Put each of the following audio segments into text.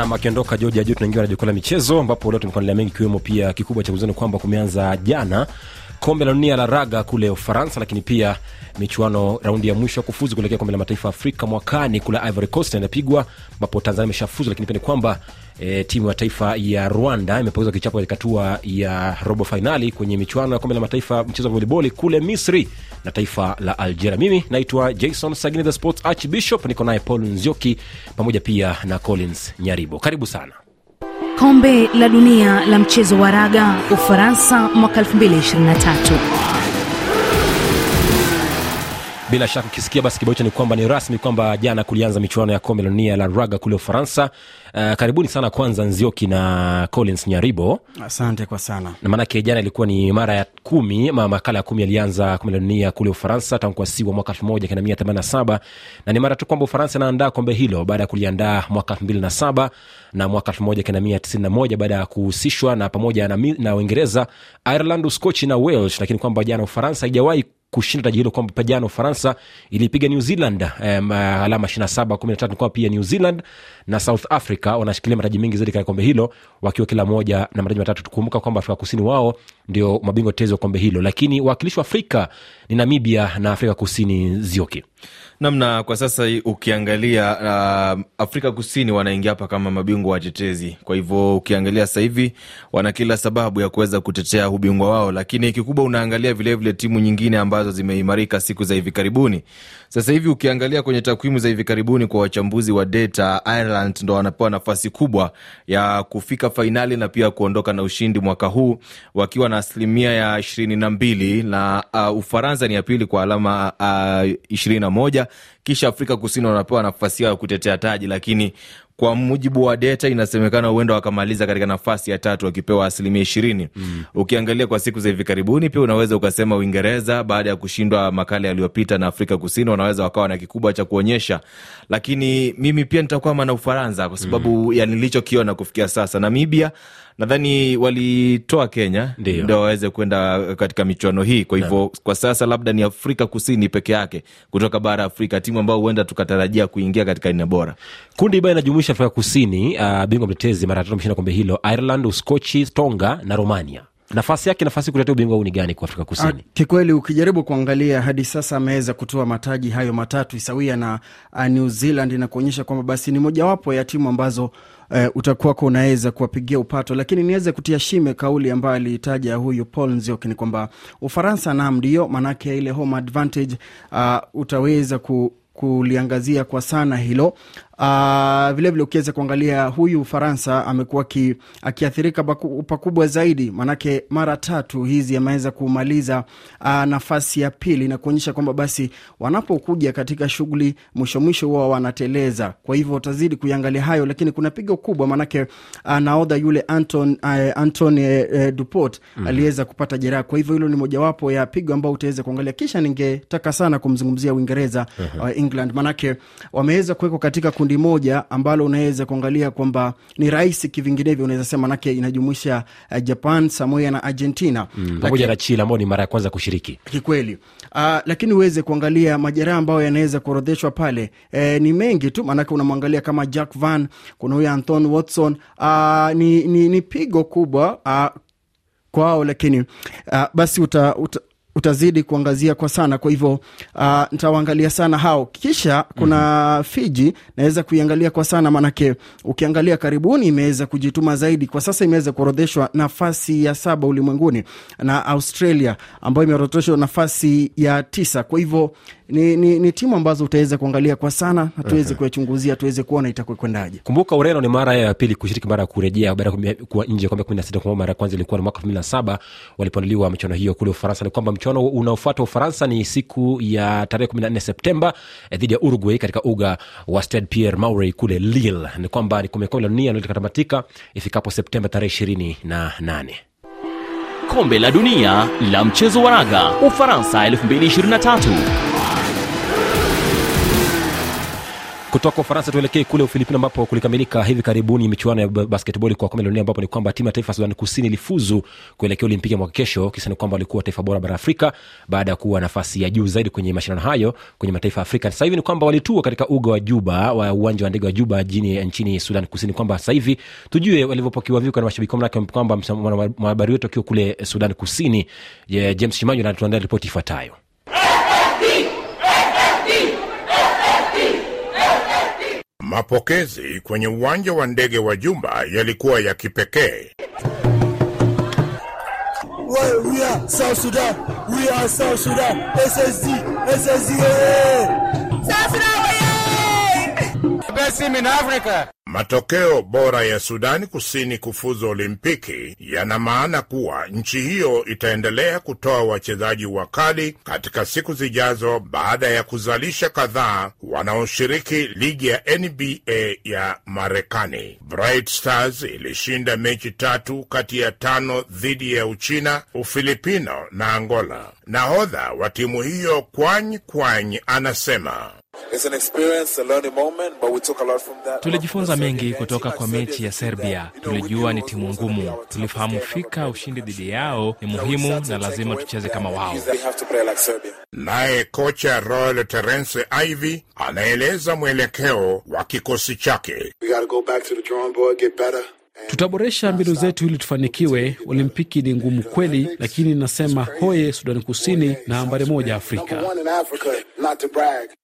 nam akiondoka George Ajut, tunaingia na jukwaa la michezo, ambapo leo tumekuandalia mengi, ikiwemo pia kikubwa cha kuzani kwamba kumeanza jana kombe la dunia la raga kule Ufaransa, lakini pia michuano raundi ya mwisho ya kufuzu kuelekea kombe la mataifa Afrika mwakani kule Ivory Coast inapigwa, ambapo Tanzania imeshafuzu, lakini pia ni kwamba e, timu ya taifa ya Rwanda imepoteza kichapo katika hatua ya robo fainali kwenye michuano ya kombe la mataifa mchezo wa voliboli kule Misri na taifa la Algeria. Mimi naitwa Jason Sagini, the sports archbishop, niko naye Paul Nzioki pamoja pia na Collins Nyaribo. Karibu sana. Kombe la dunia la mchezo wa raga Ufaransa mwaka 2023. Bila shaka ukisikia basi kibao hicho ni kwamba ni rasmi kwamba jana kulianza michuano ya kombe la dunia la raga kule ufaransa. Uh, karibuni sana kwanza nzioki na collins nyaribo. Asante kwa sana. Na maanake jana ilikuwa ni mara ya kumi ma makala ya kumi yalianza kombe la dunia kule ufaransa tangu kuasiwa mwaka elfu moja kenda mia themanini na saba. Na ni mara tu kwamba ufaransa inaandaa kombe hilo baada ya kuliandaa mwaka elfu mbili na saba na mwaka elfu moja kenda mia tisini na moja baada ya kuhusishwa na pamoja na, na uingereza ireland uskochi na Welsh, lakini kwamba jana ufaransa haijawahi kushinda taji hilo kwamba jana ufaransa ilipiga new zealand um, alama 27 13 kwa pia new zealand na south africa wanashikilia mataji mengi zaidi katika kombe hilo wakiwa kila moja na mataji matatu. Tukumbuka kwamba afrika kusini wao ndio mabingwa tetezi wa kombe hilo. Lakini wawakilishi wa afrika ni namibia na afrika kusini zioki namna kwa sasa ukiangalia uh, afrika kusini wanaingia hapa kama mabingwa watetezi. Kwa hivyo ukiangalia sasa hivi wana kila sababu ya kuweza kutetea ubingwa wao. Lakini kikubwa unaangalia vilevile vile timu nyingine ambazo zimeimarika siku za hivi karibuni. Sasa hivi ukiangalia kwenye takwimu za hivi karibuni kwa wachambuzi wa data ireland ndo wanapewa nafasi kubwa ya kufika fainali na pia kuondoka na ushindi mwaka huu wakiwa na asilimia ya ishirini na mbili. Na uh, ufaransa ni ya pili kwa alama ishirini na moja kisha afrika kusini wanapewa nafasi yao ya kutetea taji lakini kwa mujibu wa data inasemekana huenda wakamaliza katika nafasi ya tatu wakipewa asilimia ishirini mm. ukiangalia kwa siku za hivi karibuni pia unaweza ukasema uingereza baada ya kushindwa makala yaliyopita na afrika kusini wanaweza wakawa na kikubwa cha kuonyesha lakini mimi pia nitakwama na ufaransa kwa sababu mm. ya nilichokiona kufikia sasa namibia nadhani walitoa kenya ndio. waweze kwenda katika michuano hii. Kwa hivyo kwa sasa labda ni afrika kusini peke yake kutoka bara afrika timu ambayo huenda tukatarajia kuingia katika nne bora. Kundi ambayo inajumuisha afrika kusini uh, bingwa mtetezi mara tatu mshinda kombe hilo ireland uskochi tonga na romania. Nafasi yake nafasi kutetea ubingwa huu ni gani kwa afrika Ah, kusini kikweli ukijaribu kuangalia hadi sasa ameweza kutoa mataji hayo matatu sawia na uh, new zealand na kuonyesha kwamba basi ni mojawapo ya timu ambazo uh, utakuwako unaweza kuwapigia upato lakini niweze kutia shime kauli ambayo aliitaja huyu paul nzioki ni kwamba ufaransa nam ndio maanake ile home advantage uh, utaweza ku kuliangazia kwa sana hilo uh, vilevile ukiweza kuangalia huyu ufaransa amekuwa akiathirika pakubwa zaidi manake mara tatu hizi ameweza kumaliza uh, nafasi ya pili na kuonyesha kwamba basi wanapokuja katika shughuli mwisho mwisho huwa wanateleza kwa hivyo utazidi kuiangalia hayo lakini kuna pigo kubwa manake uh, naodha yule anton, uh, anton uh, duport mm-hmm. aliweza kupata jeraha kwa hivyo hilo ni mojawapo ya pigo ambao utaweza kuangalia kisha ningetaka sana kumzungumzia uingereza uh-huh. uh, england. Manake wameweza kuwekwa katika kundi moja ambalo unaweza kuangalia kwamba ni rahisi kivinginevyo unaweza sema manake inajumuisha uh, japan samoa na argentina. Mm, pamoja na chile ambao ni mara ya kwanza kushiriki. Kikweli. Uh, lakini uweze kuangalia majeraha ambayo yanaweza kuorodheshwa pale e, ni mengi tu maanake unamwangalia kama jack van kuna huyo anthon watson. Uh, ni, ni, ni pigo kubwa uh, kwao lakini uh, basi uta, uta utazidi kuangazia kwa sana. Kwa hivyo uh, ntawaangalia sana hao. Kisha kuna mm-hmm. fiji naweza kuiangalia kwa sana maanake ukiangalia karibuni imeweza kujituma zaidi. Kwa sasa imeweza kuorodheshwa nafasi ya saba ulimwenguni na australia ambayo imeorodheshwa nafasi ya tisa. Kwa hivyo ni, ni, ni timu ambazo utaweza kuangalia kwa sana na tuweze kuyachunguzia tuweze kuona itakuwa kwendaje kumbuka ureno ni mara ya pili kushiriki mara ya kurejea baada ya kuwa nje kumi na sita kwa mara ya kwanza ilikuwa ni mwaka elfu mbili na saba walipoandaliwa michuano hiyo kule ufaransa. Ni kwamba mchuano unaofuata ufaransa ni siku ya tarehe kumi na nne septemba eh, dhidi ya uruguay katika uga wa stade pierre maury kule lille. Ni kwamba ni kombe la dunia litakatamatika ifikapo septemba tarehe ishirini na nane. Kombe la dunia la mchezo wa raga ufaransa 2023 kutoka ufaransa tuelekee kule ufilipino ambapo kulikamilika hivi karibuni michuano ya basketball kwa kombe la dunia ambapo ni kwamba timu ya taifa sudan kusini ilifuzu kuelekea olimpiki mwaka kesho kisa ni kwamba walikuwa taifa bora bara afrika baada ya kuwa nafasi ya juu zaidi kwenye mashindano hayo kwenye mataifa ya afrika. Sasa hivi ni kwamba walitua katika uga wa juba wa uwanja wa ndege wa juba jini nchini sudan kusini kwamba sasa hivi tujue walivyopokewa vipi na mashabiki manake kwamba mwanahabari wetu akiwa kule sudan kusini. James shimanyo anatuandaa ripoti ifuatayo Mapokezi kwenye uwanja wa ndege wa Jumba yalikuwa ya kipekee. Matokeo bora ya Sudani Kusini kufuzu Olimpiki yana maana kuwa nchi hiyo itaendelea kutoa wachezaji wakali katika siku zijazo baada ya kuzalisha kadhaa wanaoshiriki ligi ya NBA ya Marekani. Bright Stars ilishinda mechi tatu kati ya tano dhidi ya Uchina, Ufilipino na Angola. Nahodha wa timu hiyo Kwany Kwany anasema It's an experience, a learning moment, but we took a lot from that. Tulijifunza mengi kutoka kwa mechi ya Serbia. Tulijua ni timu ngumu, tulifahamu fika ushindi dhidi yao ni muhimu na lazima tucheze kama wao. Naye kocha Royal Terence Ivy anaeleza mwelekeo wa kikosi chake. Tutaboresha mbinu zetu ili tufanikiwe. Olimpiki ni ngumu kweli, lakini nasema hoye Sudani Kusini na nambari moja Afrika.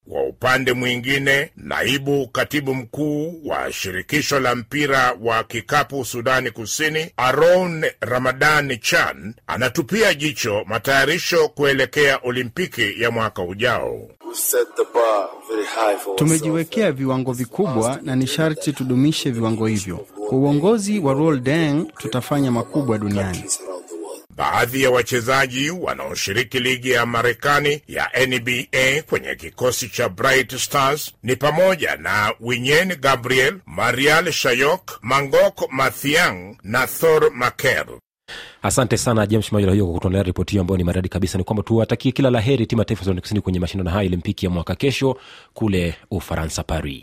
Kwa upande mwingine, naibu katibu mkuu wa shirikisho la mpira wa kikapu Sudani Kusini, Aron Ramadan Chan, anatupia jicho matayarisho kuelekea Olimpiki ya mwaka ujao. We set the bar very high for Tumejiwekea viwango vikubwa na ni sharti tudumishe viwango hivyo. Kwa uongozi wa Roald Deng tutafanya makubwa duniani. around the world. Baadhi ya wachezaji wanaoshiriki ligi ya Marekani ya NBA kwenye kikosi cha Bright Stars ni pamoja na Winyen Gabriel, Marial Shayok, Mangok Mathiang na Thor Maker. asante sana james majala hiyo kwa kutuandalia ripoti hiyo ambayo ni maridadi kabisa ni kwamba tuwatakie kila la heri timu ya taifa za kusini kwenye mashindano haya olimpiki ya mwaka kesho kule ufaransa paris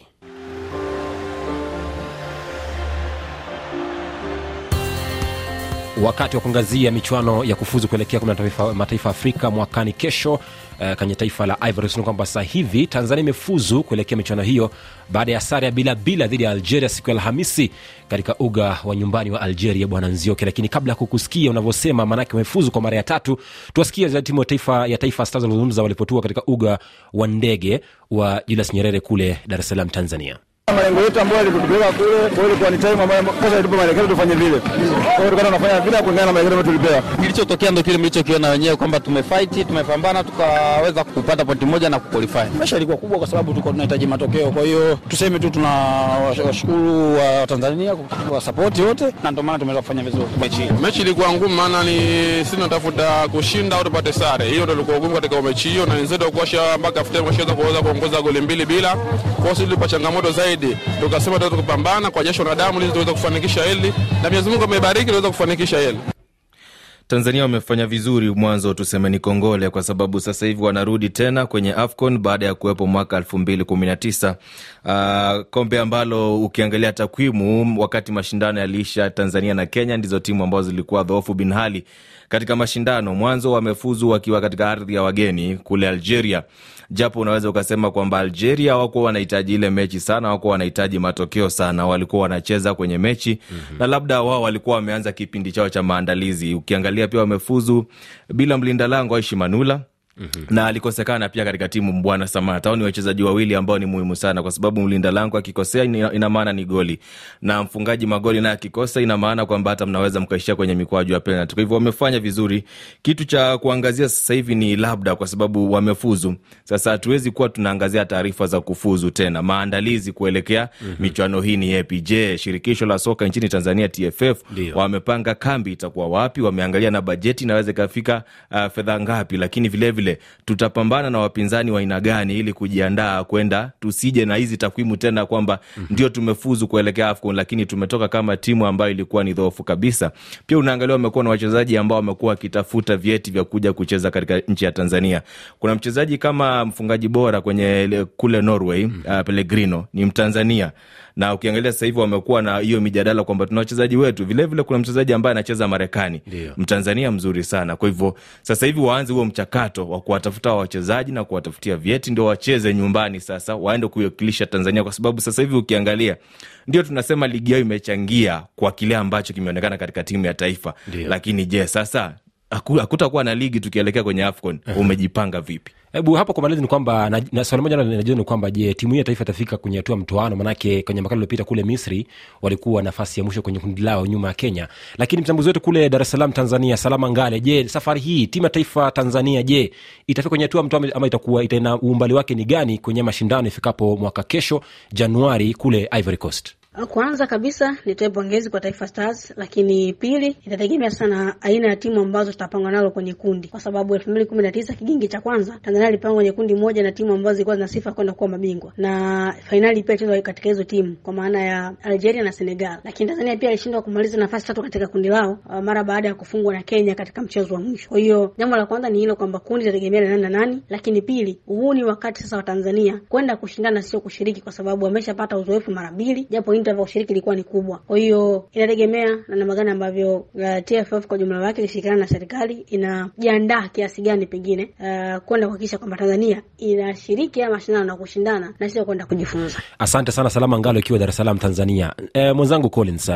wakati wa kuangazia michuano ya kufuzu kuelekea mataifa- afrika mwakani kesho uh, kwenye taifa la Ivory Coast. Kwamba sasa hivi tanzania imefuzu kuelekea michuano hiyo baada ya sare ya bila bila dhidi ya algeria siku ya alhamisi katika uga wa nyumbani wa algeria bwana nzioke lakini kabla ya kukusikia unavyosema maanake wamefuzu kwa mara ya tatu tuwasikia za timu ya taifa ya taifa stars walizungumza walipotua katika uga wa ndege wa julius nyerere kule dar es salaam tanzania Malengo yetu ambayo yalitupeleka kule, kwa ilikuwa ni time ambayo kosa ilitupa maelekezo tufanye vile. Kwa hiyo tunafanya vile kulingana na maelekezo ambayo tulipewa. kilichotokea ndio kile mlichokiona wenyewe kwamba tumefight tumepambana tukaweza kupata pointi moja na kuqualify Mesha ilikuwa kubwa kwa sababu tulikuwa tunahitaji matokeo. Kwa hiyo tuseme tu tunawashukuru wa Tanzania kwa support yote na ndio maana tumeweza kufanya vizuri mechi. Mechi ilikuwa ngumu, maana ni sisi tunatafuta kushinda au tupate sare. Hiyo ndio ilikuwa ngumu katika mechi hiyo, na wenzetu kuosha mpaka half time washaweza kuweza kuongoza goli mbili bila. Kwa hiyo sisi tulipa changamoto zaidi, tukasema tuweze kupambana kwa jasho na damu ili tuweze kufanikisha hili, na Mwenyezi Mungu amebariki tuweze kufanikisha hili. Tanzania wamefanya vizuri mwanzo, tuseme ni kongole, kwa sababu sasa hivi wanarudi tena kwenye AFCON baada ya kuwepo mwaka elfu mbili kumi na tisa. Uh, kombe ambalo ukiangalia takwimu, wakati mashindano yaliisha, Tanzania na Kenya ndizo timu ambazo zilikuwa dhoofu bin hali katika mashindano. Mwanzo wamefuzu wakiwa katika ardhi ya wageni kule Algeria, japo unaweza ukasema kwamba Algeria hawakuwa wanahitaji ile mechi sana, hawakuwa wanahitaji matokeo sana, walikuwa wanacheza kwenye mechi mm-hmm. na labda wao walikuwa wameanza kipindi chao cha maandalizi. Ukiangalia pia wamefuzu bila mlinda lango Aishi Manula Mm-hmm. na alikosekana pia katika timu Mbwana Samata. Hao ni wachezaji wawili ambao ni muhimu sana, kwa sababu mlinda lango akikosea ina, maana ni goli, na mfungaji magoli naye akikosa ina maana kwamba hata mnaweza mkaishia kwenye mikwaju ya penalti. Kwa hivyo wamefanya vizuri. Kitu cha kuangazia sasa hivi ni labda kwa sababu wamefuzu, sasa hatuwezi kuwa tunaangazia taarifa za kufuzu tena, maandalizi kuelekea mm-hmm. michuano hii ni yapi? Je, shirikisho la soka nchini Tanzania TFF Dio. wamepanga kambi itakuwa wapi? Wameangalia na bajeti inaweza ikafika uh, fedha ngapi? Lakini vilevile vilevile tutapambana na wapinzani wa aina gani ili kujiandaa kwenda, tusije na hizi takwimu tena kwamba mm-hmm. ndio tumefuzu kuelekea AFCON lakini tumetoka kama timu ambayo ilikuwa ni dhoofu kabisa. Pia unaangalia wamekuwa na wachezaji ambao wamekuwa wakitafuta vyeti vya kuja kucheza katika nchi ya Tanzania. Kuna mchezaji kama mfungaji bora kwenye kule Norway mm-hmm. uh, Pellegrino ni Mtanzania na ukiangalia sasa hivi wamekuwa na hiyo mijadala kwamba tuna wachezaji wetu vilevile vile kuna mchezaji ambaye anacheza marekani mtanzania mzuri sana kwa hivyo sasa hivi waanze huo mchakato wa kuwatafuta wachezaji na kuwatafutia vyeti ndio wacheze nyumbani sasa waende kuiwakilisha tanzania kwa sababu sasa hivi ukiangalia ndio tunasema ligi yao imechangia kwa kile ambacho kimeonekana katika timu ya taifa Ndiyo. lakini je sasa hakutakuwa na ligi tukielekea kwenye afcon. Umejipanga vipi? Hebu hapo kwa malezi ni kwamba na, na swali moja najua ni kwamba je timu hii ya taifa itafika kwenye hatua mtoano? Maanake kwenye makala iliyopita kule misri walikuwa nafasi ya mwisho kwenye kundi lao nyuma ya kenya. Lakini mchambuzi wetu kule dar es salaam tanzania salama ngale je safari hii timu ya taifa tanzania je itafika kwenye hatua mtoano ama itakuwa itaina umbali wake ni gani kwenye mashindano ifikapo mwaka kesho januari kule ivory coast Kwanza kabisa nitoe pongezi kwa Taifa Stars, lakini pili itategemea sana aina ya timu ambazo tutapangwa nalo kwenye kundi, kwa sababu elfu mbili kumi na tisa kigingi cha kwanza Tanzania ilipangwa kwenye kundi moja na timu ambazo zilikuwa zina sifa kwenda kuwa mabingwa, na fainali pia ilichezwa katika hizo timu kwa maana ya Algeria na Senegal, lakini Tanzania pia ilishindwa kumaliza nafasi tatu katika kundi lao uh, mara baada ya kufungwa na Kenya katika mchezo wa mwisho. Kwa hiyo jambo la kwanza ni hilo kwamba kundi litategemea na nani na nani, lakini pili, huu ni wakati sasa wa Tanzania kwenda kushindana, sio kushiriki, kwa sababu wameshapata uzoefu mara mbili, japo ya ushiriki ilikuwa ni kubwa. Kwa hiyo inategemea na namna gani ambavyo uh, TFF kwa jumla wake ikishirikiana na serikali inajiandaa kiasi gani pengine uh, kwenda kuhakikisha kwamba Tanzania inashiriki haya mashindano na kushindana na sio kwenda kujifunza. asante sana salama ngalo ikiwa dar es salaam tanzania e, mwenzangu collins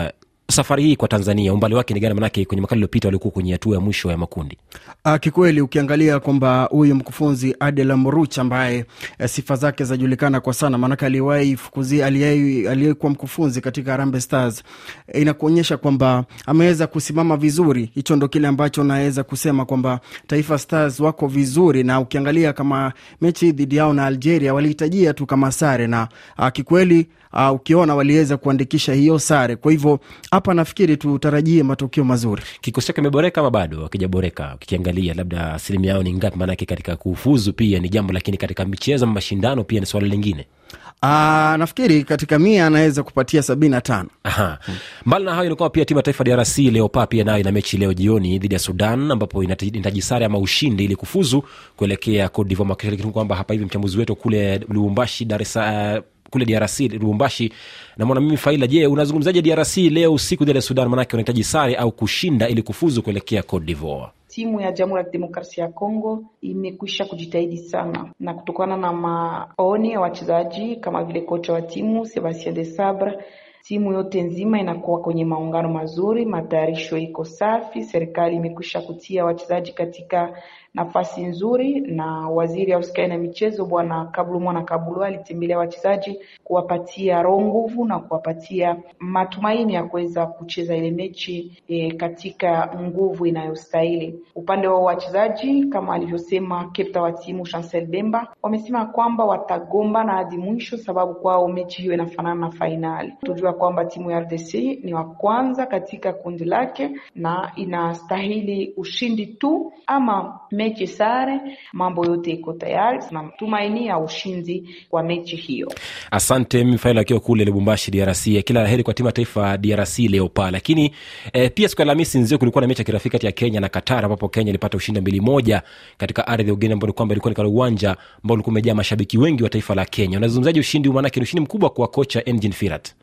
safari hii kwa tanzania umbali wake ni gani manake kwenye makala iliopita walikuwa kwenye hatua ya mwisho ya makundi Uh, kikweli ukiangalia kwamba huyu mkufunzi Adela Moruch ambaye eh, sifa zake zajulikana kwa sana, maanake aliwahi fukuzia aliwahi mkufunzi katika Harambee Stars, eh, inakuonyesha kwamba ameweza kusimama vizuri. Hicho ndo kile ambacho naweza kusema kwamba Taifa Stars wako vizuri, na ukiangalia kama mechi dhidi yao na Algeria walihitajia tu kama sare, na uh, kikweli uh, ukiona waliweza kuandikisha hiyo sare. Kwa hivyo hapa nafikiri tutarajie matokeo mazuri. kikosi chake kimeboreka ama bado akijaboreka ukikiangalia labda asilimia yao ni ngapi maanake katika kufuzu pia ni jambo lakini katika michezo ama mashindano pia ni swala lingine Aa, nafikiri katika mia anaweza kupatia sabini na tano. Aha. mbali na hayo ilikuwa pia timu ya taifa drc leopa pia nayo ina mechi leo jioni dhidi ya sudan ambapo inahitaji sare ama ushindi ili kufuzu kuelekea Cote d'Ivoire. Kwamba hapa hivi mchambuzi wetu kule lubumbashi dar es uh, kule drc lubumbashi namwona mimi faila je unazungumzaje drc leo usiku dhidi ya sudan manake wanahitaji sare au kushinda ili kufuzu kuelekea Cote d'Ivoire. Timu ya Jamhuri ya Kidemokrasia ya Kongo imekwisha kujitahidi sana, na kutokana na maoni ya wachezaji kama vile kocha wa timu Sebastien de Sabre, timu yote nzima inakuwa kwenye maungano mazuri, matayarisho iko safi. Serikali imekwisha kutia wachezaji katika nafasi nzuri, na waziri ausikae na michezo Bwana Kabulu Mwana Kabulu alitembelea wachezaji kuwapatia roho nguvu na kuwapatia matumaini ya kuweza kucheza ile mechi e, katika nguvu inayostahili. Upande wa wachezaji kama alivyosema kepta wa timu Chancel Bemba, wamesema kwamba watagombana hadi mwisho, sababu kwao mechi hiyo inafanana na fainali. Tujua kwamba timu ya RDC ni wa kwanza katika kundi lake na inastahili ushindi tu ama sare, mambo yote iko tayari. natumainia ushindi kwa mechi hiyo. asante mifail akiwa kule lubumbashi drc kila la heri kwa timu ya taifa drc leopa lakini eh, pia siku ya alhamisi nzio kulikuwa na mechi ya kirafiki kati ya kenya na qatar ambapo kenya ilipata ushindi mbili moja katika ardhi ya ugeni ambao kwamba ilikuwa ni katika uwanja ambao ulikuwa umejaa mashabiki wengi wa taifa la kenya Unazungumzaje ushindi maanake ni ushindi mkubwa kwa kocha engin firat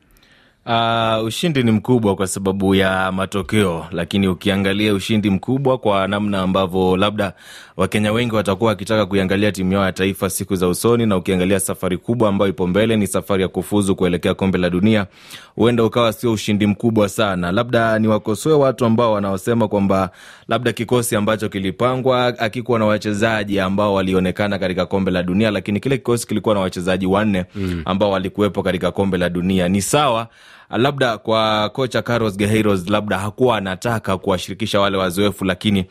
Uh, ushindi ni mkubwa kwa sababu ya matokeo, lakini ukiangalia ushindi mkubwa kwa namna ambavyo labda Wakenya wengi watakuwa wakitaka kuiangalia timu yao ya taifa siku za usoni, na ukiangalia safari kubwa ambayo ipo mbele ni safari ya kufuzu kuelekea kombe la dunia, huenda ukawa sio ushindi mkubwa sana. Labda ni wakosoe watu ambao wanaosema kwamba labda kikosi ambacho kilipangwa akikuwa na wachezaji ambao walionekana katika kombe la dunia, lakini kile kikosi kilikuwa na wachezaji wanne Mm. ambao walikuwepo katika kombe la dunia. Ni sawa labda kwa kocha Carlos Guerreiros labda hakuwa anataka kuwashirikisha wale wazoefu, lakini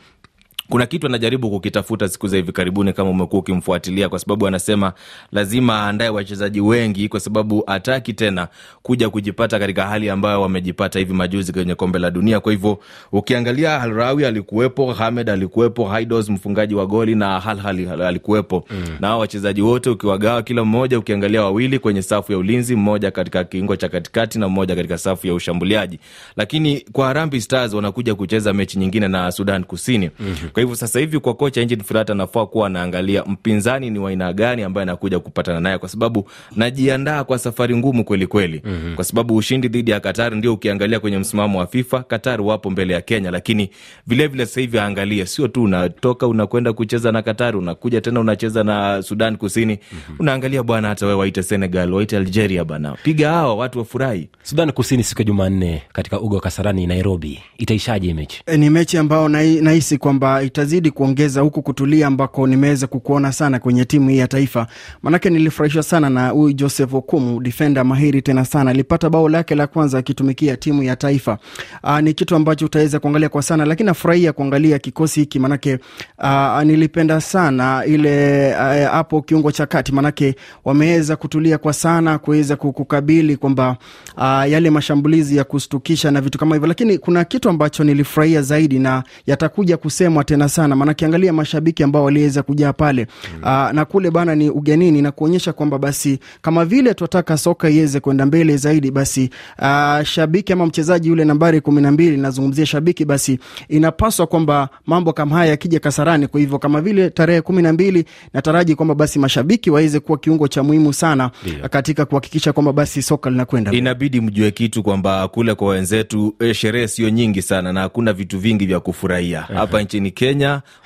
kuna kitu anajaribu kukitafuta siku za hivi karibuni, kama umekuwa ukimfuatilia, kwa sababu anasema lazima aandae wachezaji wengi, kwa sababu hataki tena kuja kujipata katika hali ambayo wamejipata hivi majuzi kwenye kombe la dunia. Kwa hivyo ukiangalia, Alrawi alikuwepo, Hamed alikuwepo, Haidos mfungaji wa goli na Halhal alikuwepo mm. na hao wachezaji wote ukiwagawa kila mmoja, ukiangalia wawili kwenye safu ya ulinzi, mmoja katika kiungo cha katikati na mmoja katika safu ya ushambuliaji, lakini kwa Harambee Stars wanakuja kucheza mechi nyingine na Sudan Kusini mm-hmm. Kwa hivyo sasa hivi kwa kocha Engin Firat anafaa kuwa anaangalia mpinzani ni waina gani ambaye anakuja kupatana naye, kwa sababu najiandaa kwa safari ngumu kweli kweli mm-hmm. kwa sababu ushindi dhidi ya Qatar ndio ukiangalia kwenye msimamo wa FIFA, Qatar wapo mbele ya Kenya, lakini vilevile sasa hivi aangalie, sio tu unatoka unakwenda kucheza na Qatar, unakuja tena unacheza na Sudan Kusini mm-hmm. unaangalia bwana, hata wewe waite Senegal, waite Algeria bana, piga hawa watu wafurahi. Sudan Kusini siku ya Jumanne katika uga wa Kasarani Nairobi, itaishaje mechi? E, ni mechi ambayo nahisi kwamba itazidi kuongeza huku kutulia ambako nimeweza kukuona sana kwenye timu hii ya taifa. Manake nilifurahishwa sana na huyu Joseph Okumu, defenda mahiri tena sana, alipata bao lake la kwanza akitumikia timu ya taifa. Aa, ni kitu ambacho utaweza kuangalia kwa sana, lakini nafurahia kuangalia kikosi hiki manake aa, nilipenda sana ile aa, hapo kiungo cha kati, manake wameweza kutulia kwa sana kuweza kukabili kwamba aa, yale mashambulizi ya kustukisha na vitu kama hivyo, lakini kuna kitu ambacho nilifurahia zaidi na yatakuja kusemwa tena sana, maana kiangalia mashabiki ambao waliweza kujaa pale mm. Aa, na kule bana ni ugenini na kuonyesha kwamba basi kama vile tunataka soka iweze kwenda mbele zaidi, basi aa, shabiki ama mchezaji yule nambari kumi na mbili, nazungumzia shabiki, basi inapaswa kwamba mambo kama haya yakija Kasarani. Kwa hivyo kama vile tarehe kumi na mbili nataraji kwamba basi mashabiki waweze kuwa kiungo cha muhimu sana Ndio. katika kuhakikisha kwamba basi soka linakwenda inabidi mjue kitu kwamba kule kwa wenzetu eh, sherehe sio nyingi sana na hakuna vitu vingi vya kufurahia hapa nchini kenya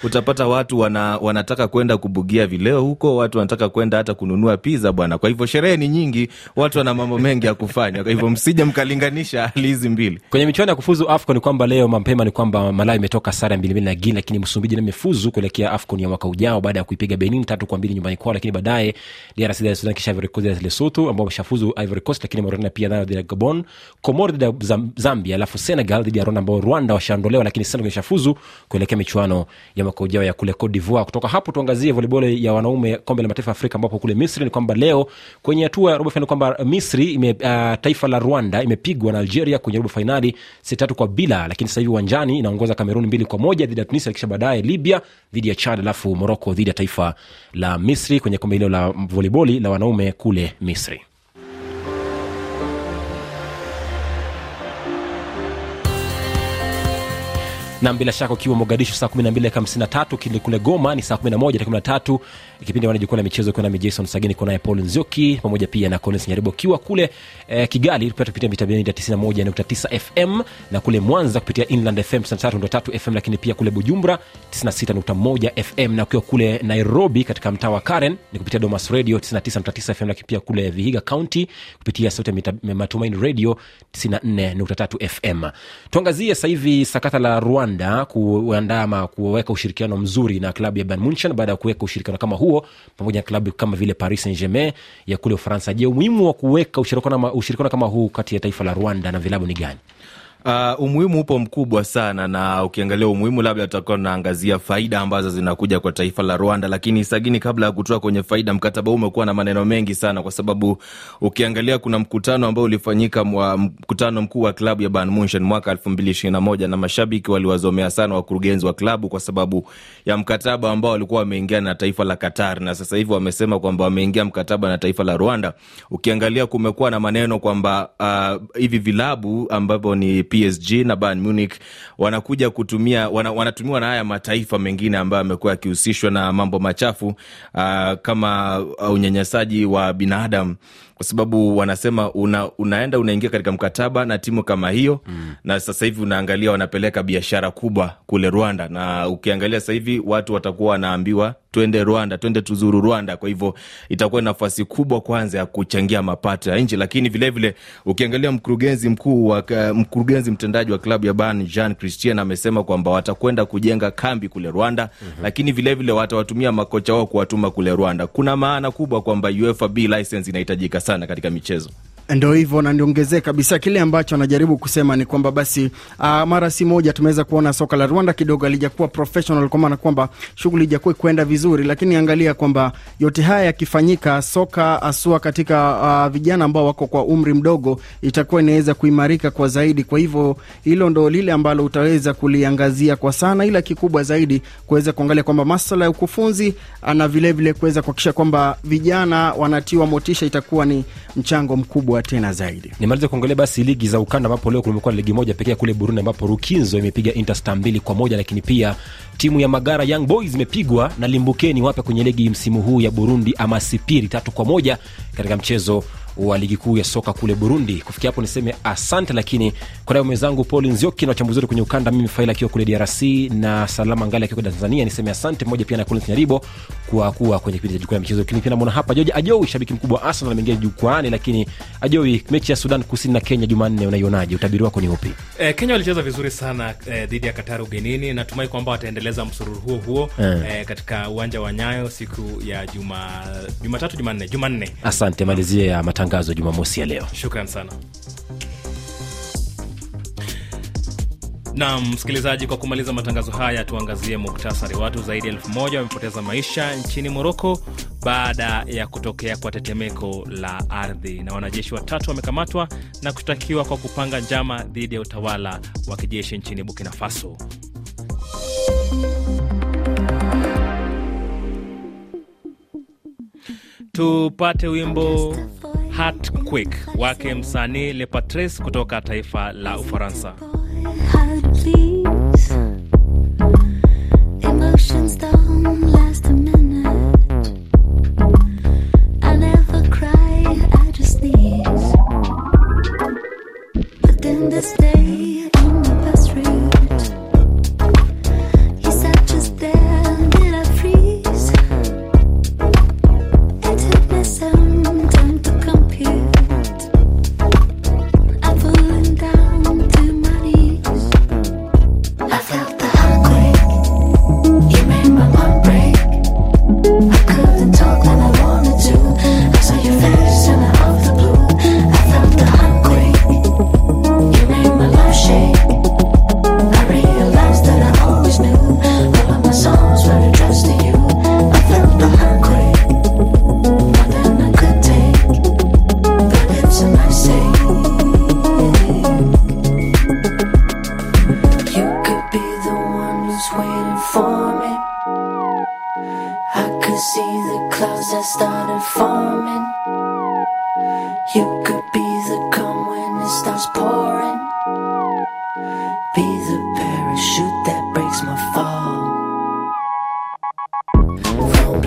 utapata watu wana, wanataka kwenda kubugia vileo huko watu wanataka kwenda hata kununua pizza bwana. Kwa hivyo sherehe ni nyingi watu wana mambo mengi ya kufanya. Kwa hivyo msije mkalinganisha hali hizi mbili. Kwenye michuano ya kufuzu afcon ni kwamba leo mapema ni kwamba malawi imetoka sare mbili mbili na Guinea, lakini msumbiji na imefuzu kuelekea afcon ya mwaka ujao baada ya kuipiga benin tatu kwa mbili nyumbani kwao lakini baadaye drc dhidi ya sudan kisha ivory coast dhidi ya lesotho ambao wameshafuzu ivory coast lakini mauritania pia nayo dhidi ya gabon. Komoro dhidi ya zambia alafu senegal dhidi ya rwanda ambao rwanda washaondolewa lakini senegal imeshafuzu kuelekea michuano ya mwaka ujao ya kule cote divoire. Kutoka hapo tuangazie volleyball ya wanaume kombe la mataifa ya afrika ambapo kule misri ni kwamba leo kwenye hatua ya robo fainali kwamba misri ime, uh, taifa la rwanda imepigwa na algeria kwenye robo fainali sita tatu kwa bila lakini sasa hivi uwanjani inaongoza kamerun mbili kwa moja dhidi ya tunisia kisha baadaye libya dhidi ya chad alafu morocco dhidi ya taifa la misri kwenye kombe hilo la volleyball la wanaume kule misri na bila shaka ukiwa mogadishu saa 12:53 kile kule goma ni saa 11:13. kipindi wana jukwaa la michezo kuna nami jason sagini kuna naye paul nzioki pamoja pia na collins nyaribo ukiwa kule eh, kigali pia tupitia vitabendi 91.9 fm na kule mwanza kupitia inland fm 93.3 fm lakini pia kule bujumbura 96.1 fm na ukiwa kule nairobi katika mtaa wa karen ni kupitia domas radio 99.9 fm lakini pia kule vihiga county kupitia sauti ya matumaini radio 94.3 fm tuangazie sasa hivi sakata la rwanda kuandaa ama kuweka ushirikiano mzuri na klabu ya Bayern Munchen baada ya kuweka ushirikiano kama huo pamoja na klabu kama vile paris saint germain ya kule ufaransa. Je umuhimu wa kuweka ushirikiano kama huu kati ya taifa la rwanda na vilabu ni gani Uh, umuhimu upo mkubwa sana na ukiangalia umuhimu labda tutakuwa tunaangazia faida ambazo zinakuja kwa taifa la rwanda lakini sagini kabla ya kutoa kwenye faida mkataba huu umekuwa na maneno mengi sana kwa sababu ukiangalia kuna mkutano ambao ulifanyika mkutano mkuu wa klabu ya Bayern Munchen mwaka 2021 na mashabiki waliwazomea sana wakurugenzi wa klabu kwa sababu ya mkataba ambao walikuwa wameingia na taifa la Qatar. Na sasa hivi wamesema kwamba wameingia mkataba na taifa la Rwanda. Ukiangalia kumekuwa na maneno kwamba uh, hivi vilabu ambavyo ni PSG na Bayern Munich wanakuja kutumia wana, wanatumiwa na haya mataifa mengine ambayo yamekuwa yakihusishwa na mambo machafu uh, kama uh, unyanyasaji wa binadamu kwa sababu wanasema una, unaenda unaingia katika mkataba na timu kama hiyo mm. na sasa hivi unaangalia wanapeleka biashara kubwa kule Rwanda, na ukiangalia sasa hivi watu watakuwa wanaambiwa twende Rwanda, twende tuzuru Rwanda. Kwa hivyo itakuwa nafasi kubwa kwanza ya kuchangia mapato ya nchi, lakini vilevile vile, ukiangalia mkurugenzi mkuu wa mkurugenzi mtendaji wa klabu ya Bayern Jean Christian amesema kwamba watakwenda kujenga kambi kule Rwanda mm-hmm. lakini vilevile watawatumia makocha wao kuwatuma kule Rwanda. Kuna maana kubwa kwamba UEFA B license inahitajika sana katika michezo Ndo hivyo na niongezee kabisa kile ambacho anajaribu kusema ni kwamba basi uh, mara si moja tumeweza kuona soka la Rwanda kidogo alijakuwa professional, kwa maana kwamba shughuli ijakuwa kwenda vizuri, lakini angalia kwamba yote haya yakifanyika, soka asua katika uh, vijana ambao wako kwa umri mdogo itakuwa inaweza kuimarika kwa zaidi. Kwa hivyo hilo ndo lile ambalo utaweza kuliangazia kwa sana, ila kikubwa zaidi kuweza kuangalia kwamba masuala ya ukufunzi na vilevile kuweza kuhakikisha kwamba vijana wanatiwa motisha, itakuwa ni mchango mkubwa tena zaidi. nimalize kuongelea basi ligi za ukanda ambapo leo kumekuwa na ligi moja pekee kule burundi ambapo rukinzo imepiga interstar mbili kwa moja lakini pia timu ya magara young boys imepigwa na limbukeni wapya kwenye ligi msimu huu ya burundi ama sipiri tatu kwa moja katika mchezo wa ligi kuu ya soka kule burundi kufikia hapo niseme asante lakini kwa leo mwenzangu paul nzioki na wachambuzi wetu kwenye ukanda mimi faila akiwa kule drc na salama ngali akiwa kule tanzania niseme asante pamoja pia na collins nyaribo kwa kuwa kwenye kipindi cha jukwaa la michezo lakini pia namwona hapa joji ajowi shabiki mkubwa wa arsenal ameingia jukwaani lakini ajowi mechi ya sudan kusini na kenya jumanne unaionaje utabiri wako ni upi Eh, Kenya walicheza vizuri sana eh, dhidi ya Katari ugenini. Natumai kwamba wataendeleza msururu huo huo Eh. eh, katika uwanja wa Nyayo siku ya juma Jumatatu, Jumanne, Jumanne. asante malizie ya matangazo jumamosi ya leo Shukran sana. Naam, msikilizaji, kwa kumaliza matangazo haya tuangazie muktasari. Watu zaidi ya elfu moja wamepoteza maisha nchini Moroko baada ya kutokea kwa tetemeko la ardhi, na wanajeshi watatu wamekamatwa na kushtakiwa kwa kupanga njama dhidi ya utawala wa kijeshi nchini Burkina Faso. Tupate wimbo Heartquake wake msanii Le Patrice kutoka taifa la Ufaransa.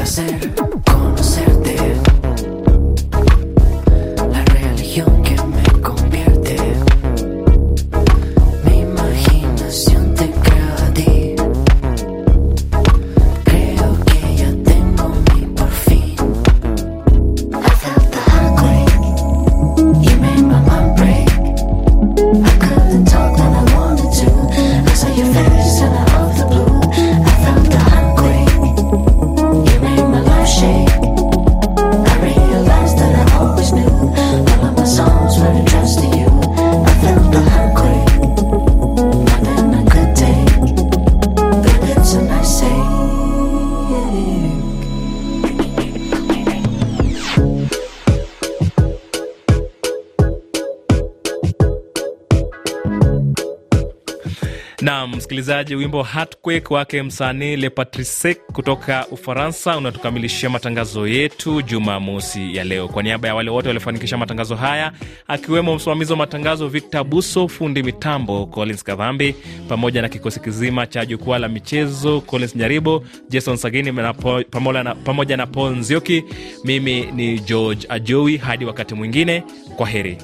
Placer na msikilizaji, wimbo Heartquake wake msanii Le Patrice kutoka Ufaransa unatukamilishia matangazo yetu Jumamosi ya leo. Kwa niaba ya wale wote waliofanikisha matangazo haya, akiwemo msimamizi wa matangazo Victor Buso, fundi mitambo Collins Kadhambi, pamoja na kikosi kizima cha jukwaa la michezo Collins Nyaribo, Jason Sagini na, pamoja na Paul Nzioki, mimi ni George Ajowi. Hadi wakati mwingine, kwa heri.